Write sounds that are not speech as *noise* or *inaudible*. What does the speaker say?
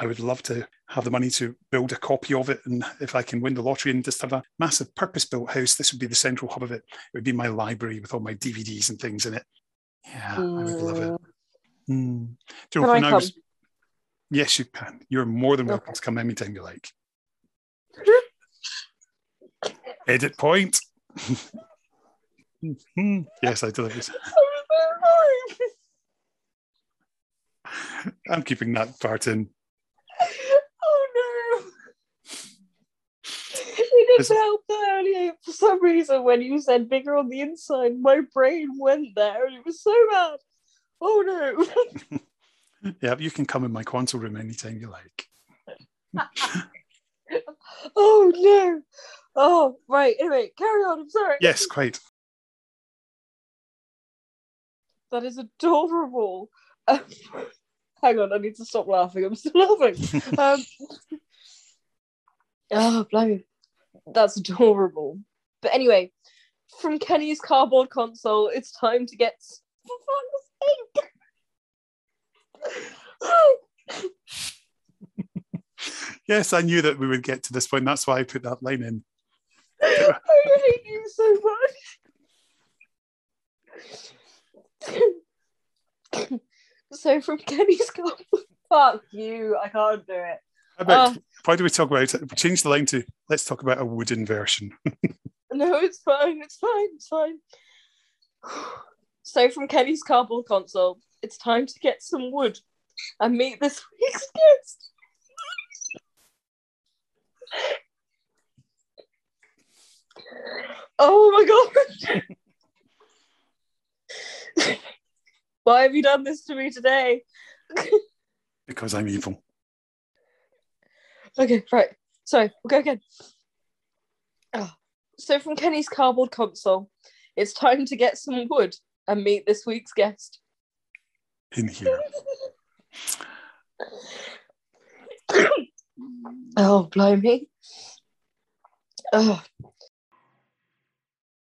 I would love to have the money to build a copy of it. And if I can win the lottery and just have a massive purpose built house, this would be the central hub of it. It would be my library with all my DVDs and things in it. Yeah, I would love it. Mm. Do you know, I come? is- yes, you can. You're more than welcome Okay. to come anytime you like. *laughs* Edit point. *laughs* Yes, I delivered. I'm keeping that part in. oh no! It Is- didn't help that. For some reason, when you said bigger on the inside, my brain went there and it was so bad. Oh no! *laughs* Yeah, you can come in my quantum room anytime you like. *laughs* oh no! Oh, right. Anyway, carry on. I'm sorry. Yes, quite. That is adorable. Um, *laughs* hang on, I need to stop laughing. I'm still laughing. Um, oh, blimey. That's adorable. But anyway, from Kenny's cardboard console, it's time to get. For fuck's sake! *laughs* Yes, I knew that we would get to this point. That's why I put that line in. *laughs* I hate you so much. *laughs* so from Kenny's cardboard. Fuck you! I can't do it. How about, Oh. Why do we talk about it? Change the line to let's talk about a wooden version. *laughs* No, it's fine. It's fine. It's fine. *sighs* So, from Kenny's cardboard console, it's time to get some wood and meet this week's guest. *laughs* Oh my god! *laughs* Why have you done this to me today? because I'm evil. Okay, right. Sorry, we'll go again. Ah, So, from Kenny's cardboard console, it's time to get some wood and meet this week's guest. In here. *coughs* oh, blimey. Oh,